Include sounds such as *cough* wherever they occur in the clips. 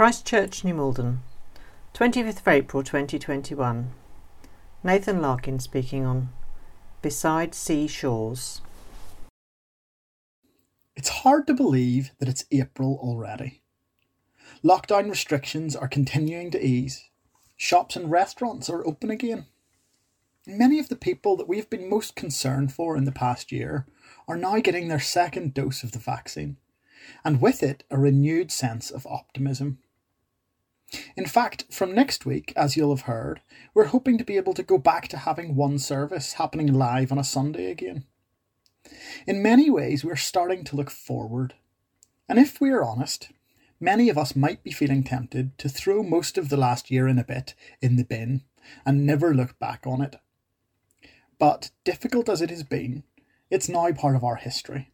Christchurch, New Malden, 25th of April 2021. Nathan Larkin speaking on Beside Sea Shores. It's hard to believe that it's April already. Lockdown restrictions are continuing to ease. Shops and restaurants are open again. Many of the people that we've been most concerned for in the past year are now getting their second dose of the vaccine, and with it, a renewed sense of optimism. In fact, from next week, as you'll have heard, we're hoping to be able to go back to having one service happening live on a Sunday again. In many ways, we're starting to look forward. And if we are honest, many of us might be feeling tempted to throw most of the last year and a bit in the bin and never look back on it. But difficult as it has been, it's now part of our history.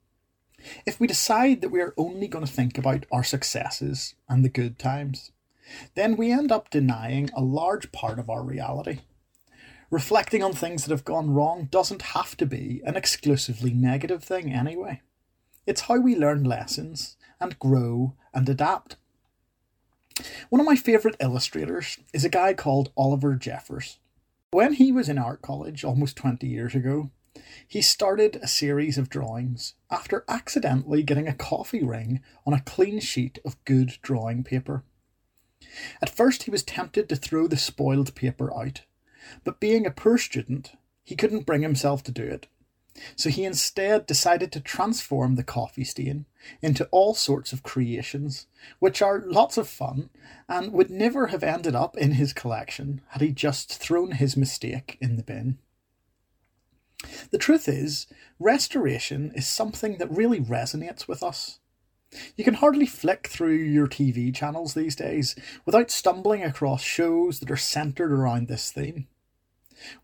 If we decide that we are only going to think about our successes and the good times, then we end up denying a large part of our reality. Reflecting on things that have gone wrong doesn't have to be an exclusively negative thing anyway. It's how we learn lessons and grow and adapt. One of my favourite illustrators is a guy called Oliver Jeffers. When he was in art college almost 20 years ago, he started a series of drawings after accidentally getting a coffee ring on a clean sheet of good drawing paper. At first, he was tempted to throw the spoiled paper out, but being a poor student, he couldn't bring himself to do it. So he instead decided to transform the coffee stain into all sorts of creations, which are lots of fun and would never have ended up in his collection had he just thrown his mistake in the bin. The truth is, restoration is something that really resonates with us. You can hardly flick through your TV channels these days without stumbling across shows that are centered around this theme.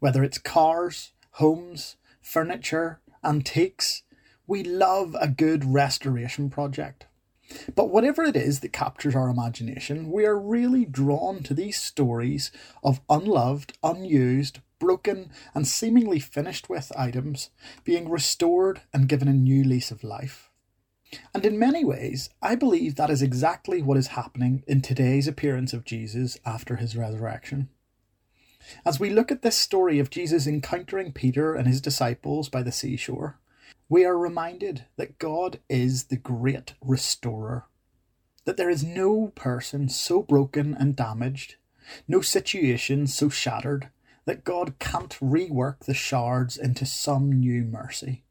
Whether it's cars, homes, furniture, antiques, we love a good restoration project. But whatever it is that captures our imagination, we are really drawn to these stories of unloved, unused, broken, and seemingly finished with items being restored and given a new lease of life. And in many ways, I believe that is exactly what is happening in today's appearance of Jesus after his resurrection. As we look at this story of Jesus encountering Peter and his disciples by the seashore, we are reminded that God is the great restorer. That there is no person so broken and damaged, no situation so shattered, that God can't rework the shards into some new mercy.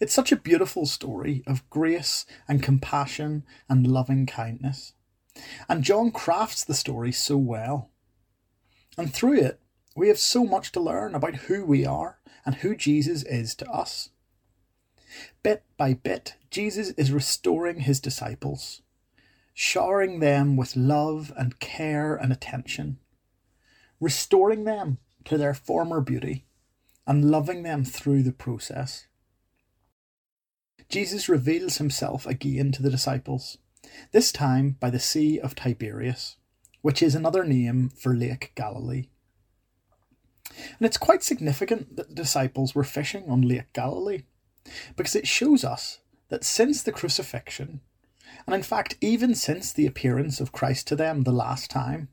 It's such a beautiful story of grace and compassion and loving kindness. And John crafts the story so well. And through it, we have so much to learn about who we are and who Jesus is to us. Bit by bit, Jesus is restoring his disciples, showering them with love and care and attention, restoring them to their former beauty, and loving them through the process. Jesus reveals himself again to the disciples, this time by the Sea of Tiberias, which is another name for Lake Galilee. And it's quite significant that the disciples were fishing on Lake Galilee, because it shows us that since the crucifixion, and in fact even since the appearance of Christ to them the last time,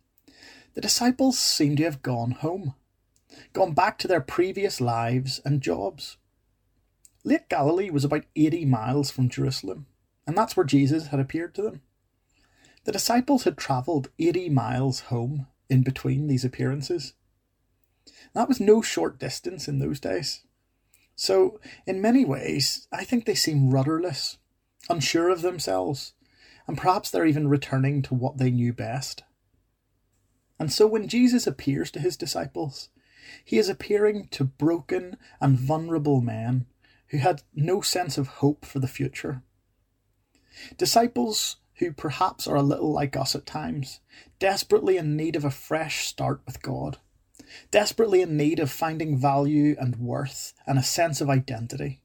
the disciples seem to have gone home, gone back to their previous lives and jobs. Lake Galilee was about 80 miles from Jerusalem, and that's where Jesus had appeared to them. The disciples had travelled 80 miles home in between these appearances. That was no short distance in those days. So, in many ways, I think they seem rudderless, unsure of themselves, and perhaps they're even returning to what they knew best. And so, when Jesus appears to his disciples, he is appearing to broken and vulnerable men who had no sense of hope for the future. Disciples who perhaps are a little like us at times, desperately in need of a fresh start with God, desperately in need of finding value and worth and a sense of identity,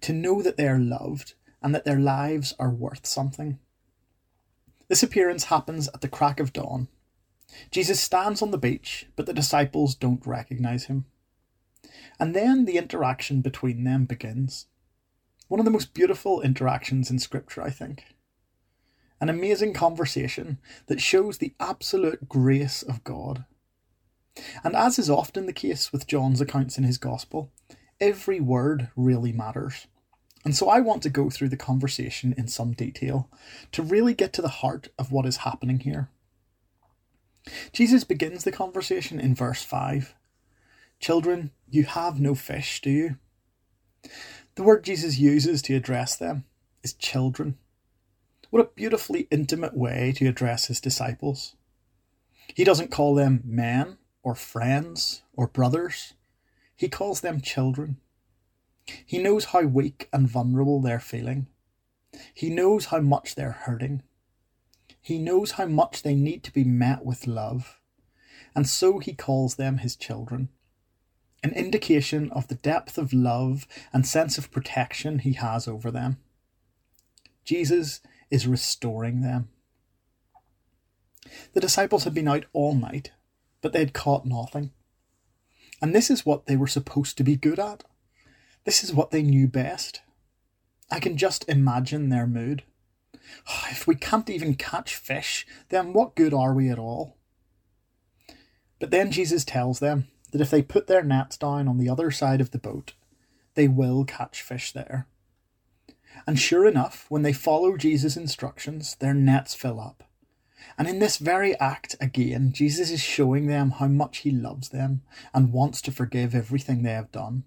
to know that they are loved and that their lives are worth something. This appearance happens at the crack of dawn. Jesus stands on the beach, but the disciples don't recognize him. And then the interaction between them begins. One of the most beautiful interactions in Scripture, I think. an amazing conversation that shows the absolute grace of God. And as is often the case with John's accounts in his Gospel, every word really matters. And so I want to go through the conversation in some detail to really get to the heart of what is happening here. Jesus begins the conversation in verse 5 Children, you have no fish, do you? The word Jesus uses to address them is children. What a beautifully intimate way to address his disciples. He doesn't call them men or friends or brothers, he calls them children. He knows how weak and vulnerable they're feeling. He knows how much they're hurting. He knows how much they need to be met with love. And so he calls them his children an indication of the depth of love and sense of protection he has over them. Jesus is restoring them. The disciples had been out all night, but they had caught nothing. And this is what they were supposed to be good at. This is what they knew best. I can just imagine their mood. *sighs* If we can't even catch fish, then what good are we at all? But then Jesus tells them that if they put their nets down on the other side of the boat, they will catch fish there. And sure enough, when they follow Jesus' instructions, their nets fill up. And in this very act, again, Jesus is showing them how much he loves them and wants to forgive everything they have done.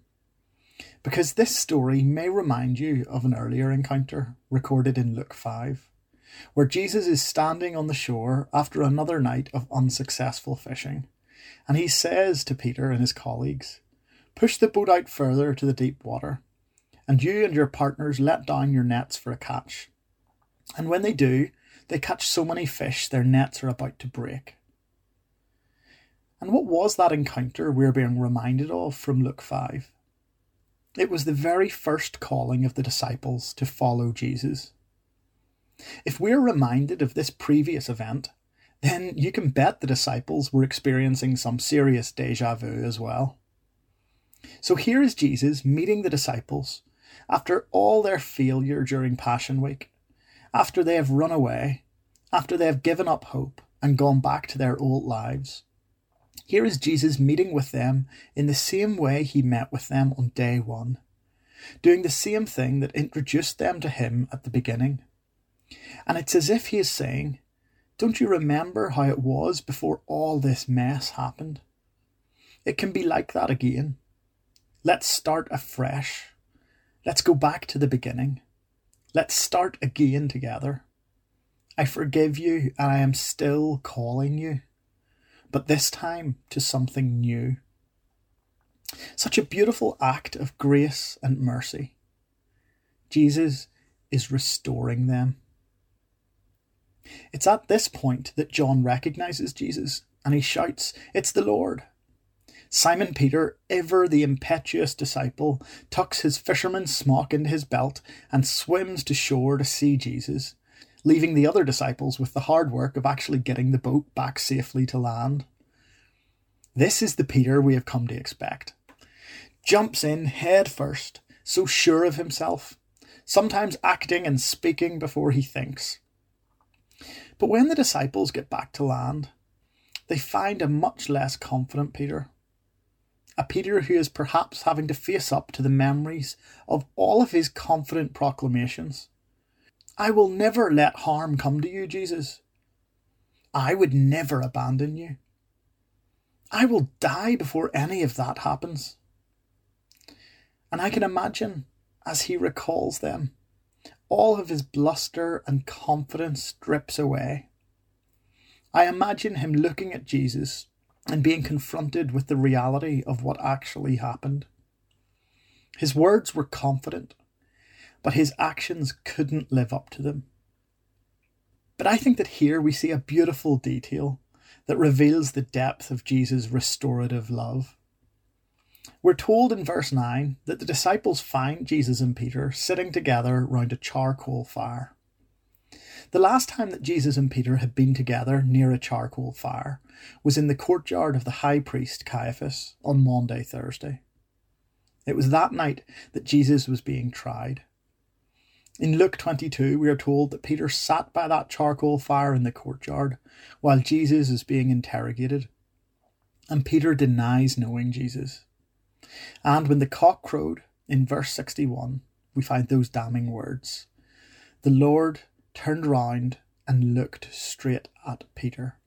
Because this story may remind you of an earlier encounter recorded in Luke 5, where Jesus is standing on the shore after another night of unsuccessful fishing and he says to Peter and his colleagues, Push the boat out further to the deep water, and you and your partners let down your nets for a catch. And when they do, they catch so many fish their nets are about to break. And what was that encounter we're being reminded of from Luke 5? It was the very first calling of the disciples to follow Jesus. If we're reminded of this previous event, then you can bet the disciples were experiencing some serious deja vu as well. So here is Jesus meeting the disciples after all their failure during Passion Week, after they have run away, after they have given up hope and gone back to their old lives. Here is Jesus meeting with them in the same way he met with them on day one, doing the same thing that introduced them to him at the beginning. And it's as if he is saying, don't you remember how it was before all this mess happened? It can be like that again. Let's start afresh. Let's go back to the beginning. Let's start again together. I forgive you and I am still calling you, but this time to something new. Such a beautiful act of grace and mercy. Jesus is restoring them. It's at this point that John recognizes Jesus and he shouts, It's the Lord. Simon Peter, ever the impetuous disciple, tucks his fisherman's smock into his belt and swims to shore to see Jesus, leaving the other disciples with the hard work of actually getting the boat back safely to land. This is the Peter we have come to expect. Jumps in head first, so sure of himself, sometimes acting and speaking before he thinks. But when the disciples get back to land, they find a much less confident Peter. A Peter who is perhaps having to face up to the memories of all of his confident proclamations. I will never let harm come to you, Jesus. I would never abandon you. I will die before any of that happens. And I can imagine, as he recalls them, all of his bluster and confidence strips away. I imagine him looking at Jesus and being confronted with the reality of what actually happened. His words were confident, but his actions couldn't live up to them. But I think that here we see a beautiful detail that reveals the depth of Jesus' restorative love. We're told in verse 9 that the disciples find Jesus and Peter sitting together round a charcoal fire. The last time that Jesus and Peter had been together near a charcoal fire was in the courtyard of the high priest Caiaphas on Maundy Thursday. It was that night that Jesus was being tried. In Luke 22, we are told that Peter sat by that charcoal fire in the courtyard while Jesus is being interrogated. And Peter denies knowing Jesus. And when the cock crowed, in verse 61, we find those damning words The Lord turned round and looked straight at Peter.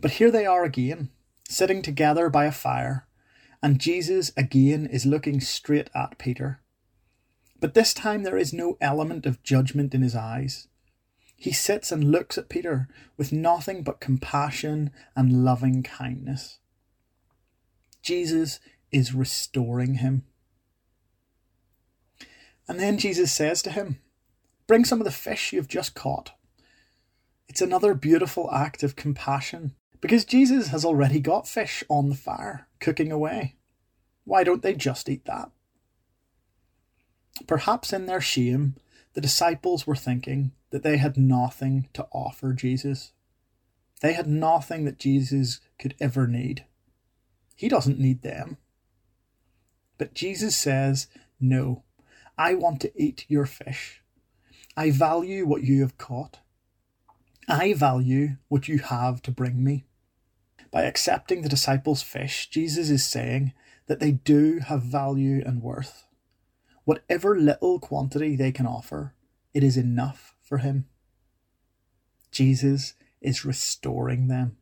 But here they are again, sitting together by a fire, and Jesus again is looking straight at Peter. But this time there is no element of judgment in his eyes. He sits and looks at Peter with nothing but compassion and loving kindness. Jesus is restoring him. And then Jesus says to him, Bring some of the fish you've just caught. It's another beautiful act of compassion because Jesus has already got fish on the fire, cooking away. Why don't they just eat that? Perhaps in their shame, the disciples were thinking that they had nothing to offer Jesus. They had nothing that Jesus could ever need. He doesn't need them. But Jesus says, No, I want to eat your fish. I value what you have caught. I value what you have to bring me. By accepting the disciples' fish, Jesus is saying that they do have value and worth. Whatever little quantity they can offer, it is enough for him. Jesus is restoring them.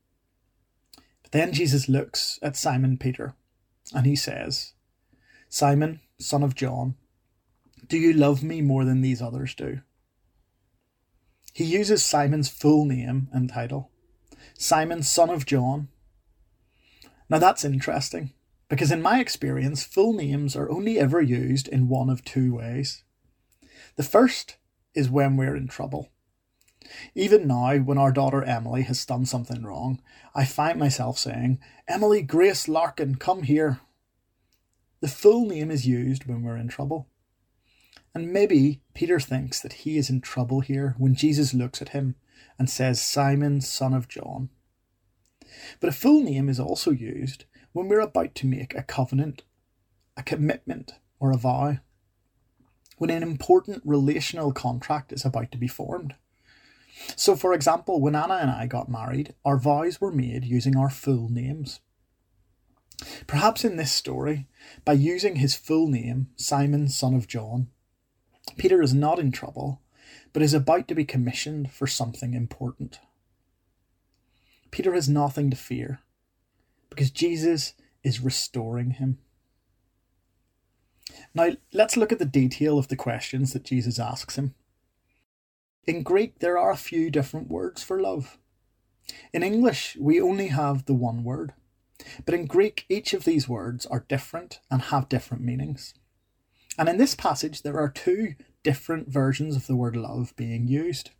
Then Jesus looks at Simon Peter and he says, Simon, son of John, do you love me more than these others do? He uses Simon's full name and title Simon, son of John. Now that's interesting because, in my experience, full names are only ever used in one of two ways. The first is when we're in trouble. Even now, when our daughter Emily has done something wrong, I find myself saying, Emily Grace Larkin, come here. The full name is used when we're in trouble. And maybe Peter thinks that he is in trouble here when Jesus looks at him and says, Simon, son of John. But a full name is also used when we're about to make a covenant, a commitment, or a vow, when an important relational contract is about to be formed. So, for example, when Anna and I got married, our vows were made using our full names. Perhaps in this story, by using his full name, Simon, son of John, Peter is not in trouble, but is about to be commissioned for something important. Peter has nothing to fear because Jesus is restoring him. Now, let's look at the detail of the questions that Jesus asks him. In Greek, there are a few different words for love. In English, we only have the one word. But in Greek, each of these words are different and have different meanings. And in this passage, there are two different versions of the word love being used.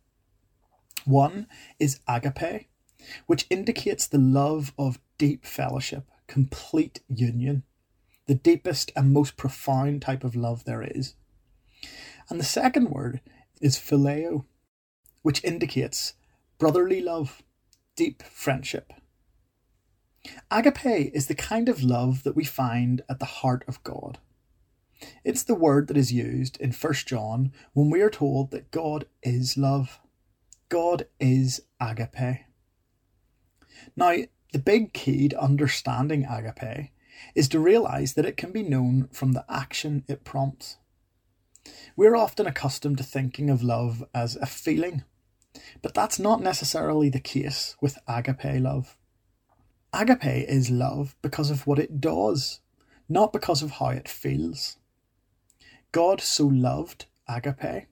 One is agape, which indicates the love of deep fellowship, complete union, the deepest and most profound type of love there is. And the second word is phileo, which indicates brotherly love, deep friendship. Agape is the kind of love that we find at the heart of God. It's the word that is used in 1 John when we are told that God is love. God is agape. Now, the big key to understanding agape is to realize that it can be known from the action it prompts. We're often accustomed to thinking of love as a feeling, but that's not necessarily the case with agape love. Agape is love because of what it does, not because of how it feels. God so loved agape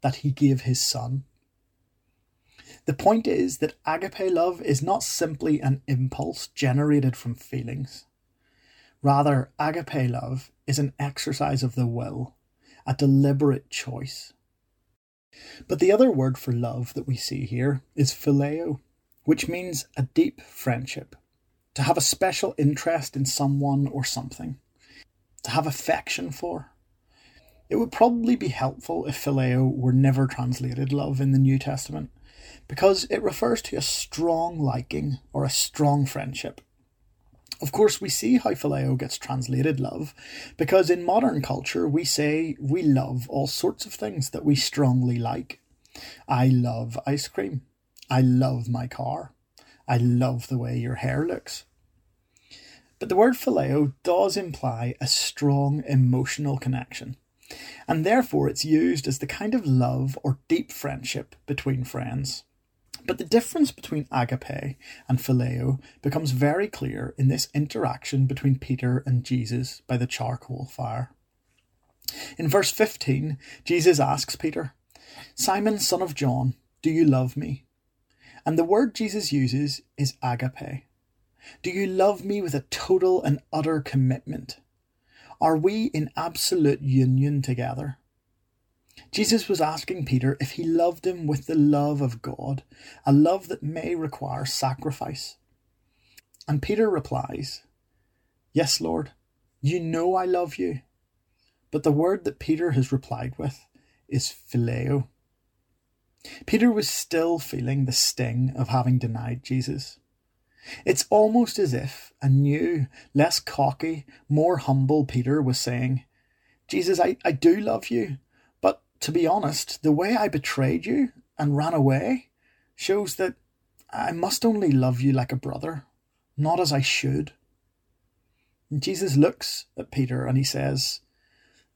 that he gave his son. The point is that agape love is not simply an impulse generated from feelings. Rather, agape love is an exercise of the will, a deliberate choice. But the other word for love that we see here is phileo, which means a deep friendship, to have a special interest in someone or something, to have affection for. It would probably be helpful if phileo were never translated love in the New Testament, because it refers to a strong liking or a strong friendship. Of course, we see how phileo gets translated love, because in modern culture we say we love all sorts of things that we strongly like. I love ice cream. I love my car. I love the way your hair looks. But the word phileo does imply a strong emotional connection, and therefore it's used as the kind of love or deep friendship between friends. But the difference between agape and phileo becomes very clear in this interaction between Peter and Jesus by the charcoal fire. In verse 15, Jesus asks Peter, Simon, son of John, do you love me? And the word Jesus uses is agape. Do you love me with a total and utter commitment? Are we in absolute union together? Jesus was asking Peter if he loved him with the love of God, a love that may require sacrifice. And Peter replies, Yes, Lord, you know I love you. But the word that Peter has replied with is phileo. Peter was still feeling the sting of having denied Jesus. It's almost as if a new, less cocky, more humble Peter was saying, Jesus, I, I do love you, to be honest, the way I betrayed you and ran away shows that I must only love you like a brother, not as I should. And Jesus looks at Peter and he says,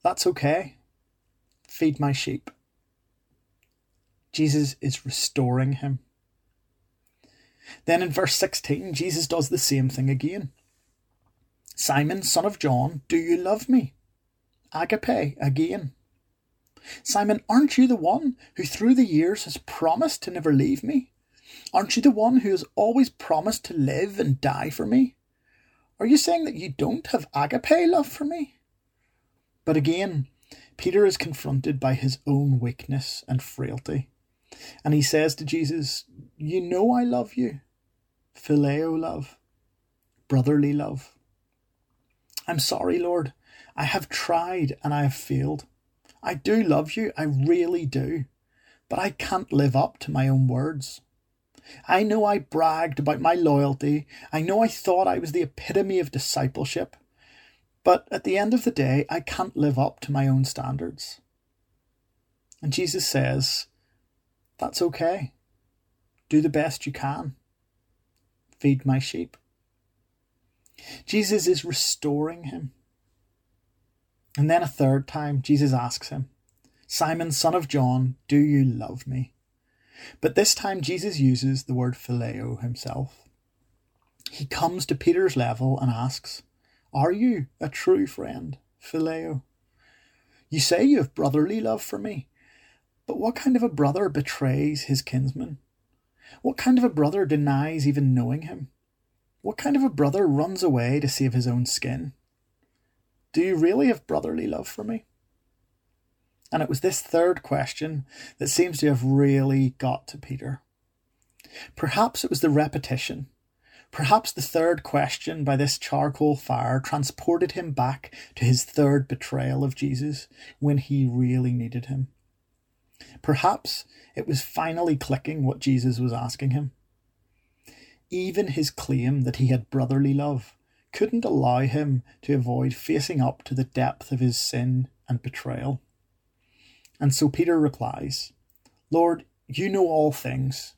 That's okay. Feed my sheep. Jesus is restoring him. Then in verse 16, Jesus does the same thing again. Simon, son of John, do you love me? Agape again. Simon, aren't you the one who through the years has promised to never leave me? Aren't you the one who has always promised to live and die for me? Are you saying that you don't have agape love for me? But again, Peter is confronted by his own weakness and frailty. And he says to Jesus, You know I love you. Phileo love, brotherly love. I'm sorry, Lord. I have tried and I have failed. I do love you, I really do, but I can't live up to my own words. I know I bragged about my loyalty, I know I thought I was the epitome of discipleship, but at the end of the day, I can't live up to my own standards. And Jesus says, That's okay. Do the best you can. Feed my sheep. Jesus is restoring him. And then a third time, Jesus asks him, Simon, son of John, do you love me? But this time, Jesus uses the word phileo himself. He comes to Peter's level and asks, Are you a true friend, phileo? You say you have brotherly love for me, but what kind of a brother betrays his kinsman? What kind of a brother denies even knowing him? What kind of a brother runs away to save his own skin? Do you really have brotherly love for me? And it was this third question that seems to have really got to Peter. Perhaps it was the repetition. Perhaps the third question by this charcoal fire transported him back to his third betrayal of Jesus when he really needed him. Perhaps it was finally clicking what Jesus was asking him. Even his claim that he had brotherly love couldn't allow him to avoid facing up to the depth of his sin and betrayal. And so Peter replies, Lord, you know all things.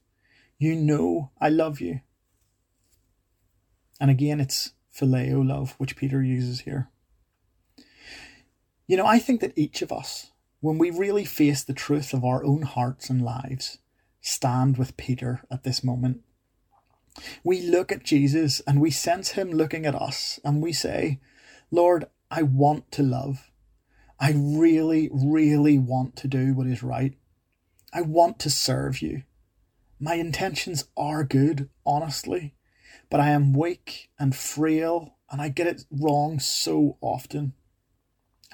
You know I love you. And again, it's phileo love, which Peter uses here. You know, I think that each of us, when we really face the truth of our own hearts and lives, stand with Peter at this moment we look at Jesus and we sense him looking at us and we say, Lord, I want to love. I really, really want to do what is right. I want to serve you. My intentions are good, honestly, but I am weak and frail and I get it wrong so often.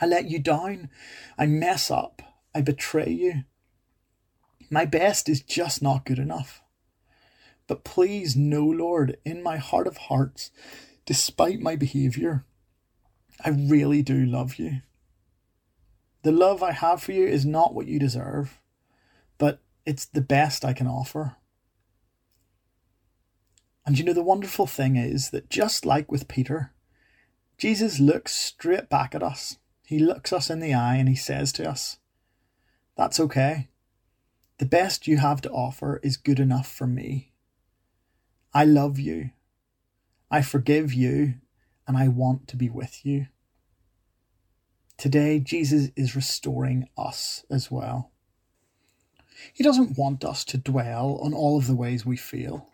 I let you down. I mess up. I betray you. My best is just not good enough. But please know, Lord, in my heart of hearts, despite my behaviour, I really do love you. The love I have for you is not what you deserve, but it's the best I can offer. And you know, the wonderful thing is that just like with Peter, Jesus looks straight back at us. He looks us in the eye and he says to us, That's okay. The best you have to offer is good enough for me. I love you. I forgive you and I want to be with you. Today, Jesus is restoring us as well. He doesn't want us to dwell on all of the ways we feel.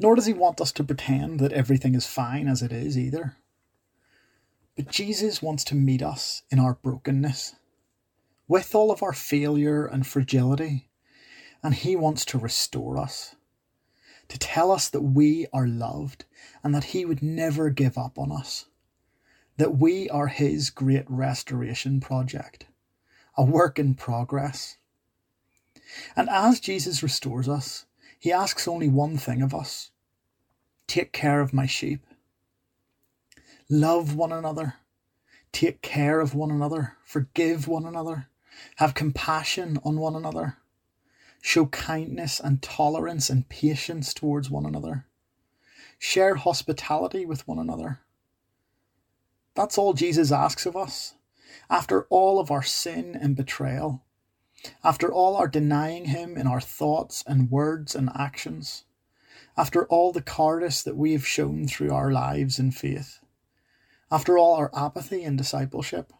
Nor does he want us to pretend that everything is fine as it is either. But Jesus wants to meet us in our brokenness, with all of our failure and fragility, and he wants to restore us, to tell us that we are loved and that he would never give up on us that we are His great restoration project, a work in progress. And as Jesus restores us, He asks only one thing of us take care of my sheep. Love one another, take care of one another, forgive one another, have compassion on one another, show kindness and tolerance and patience towards one another, share hospitality with one another that's all Jesus asks of us. After all of our sin and betrayal, after all our denying Him in our thoughts and words and actions, after all the cowardice that we have shown through our lives in faith, after all our apathy in discipleship,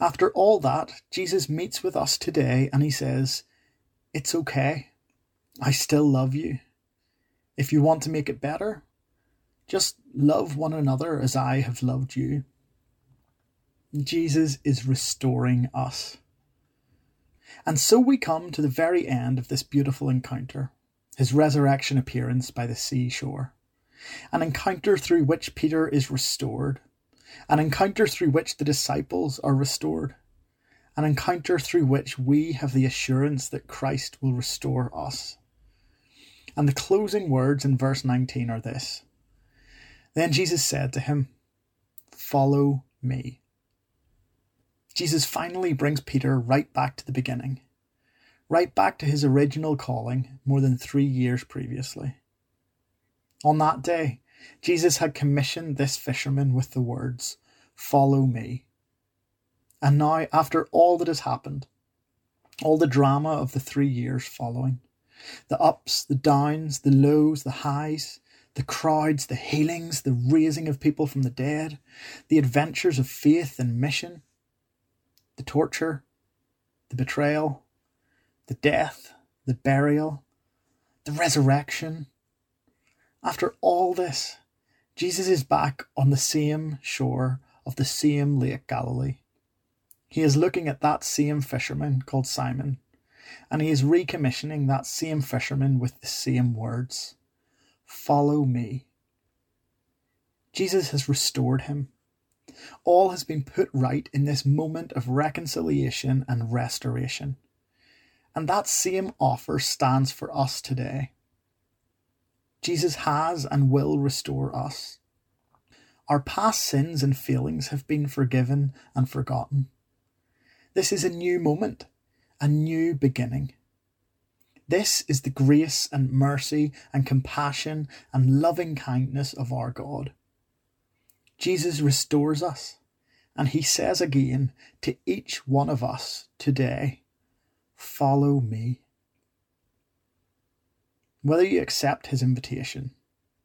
after all that, Jesus meets with us today and He says, It's okay. I still love you. If you want to make it better, just love one another as I have loved you. Jesus is restoring us. And so we come to the very end of this beautiful encounter, his resurrection appearance by the seashore, an encounter through which Peter is restored, an encounter through which the disciples are restored, an encounter through which we have the assurance that Christ will restore us. And the closing words in verse 19 are this then Jesus said to him, Follow me. Jesus finally brings Peter right back to the beginning, right back to his original calling more than three years previously. On that day, Jesus had commissioned this fisherman with the words, Follow me. And now, after all that has happened, all the drama of the three years following, the ups, the downs, the lows, the highs, the crowds, the healings, the raising of people from the dead, the adventures of faith and mission, the torture, the betrayal, the death, the burial, the resurrection. After all this, Jesus is back on the same shore of the same Lake Galilee. He is looking at that same fisherman called Simon, and he is recommissioning that same fisherman with the same words Follow me. Jesus has restored him. All has been put right in this moment of reconciliation and restoration. And that same offer stands for us today. Jesus has and will restore us. Our past sins and failings have been forgiven and forgotten. This is a new moment, a new beginning. This is the grace and mercy and compassion and loving kindness of our God. Jesus restores us, and he says again to each one of us today, Follow me. Whether you accept his invitation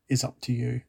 is up to you.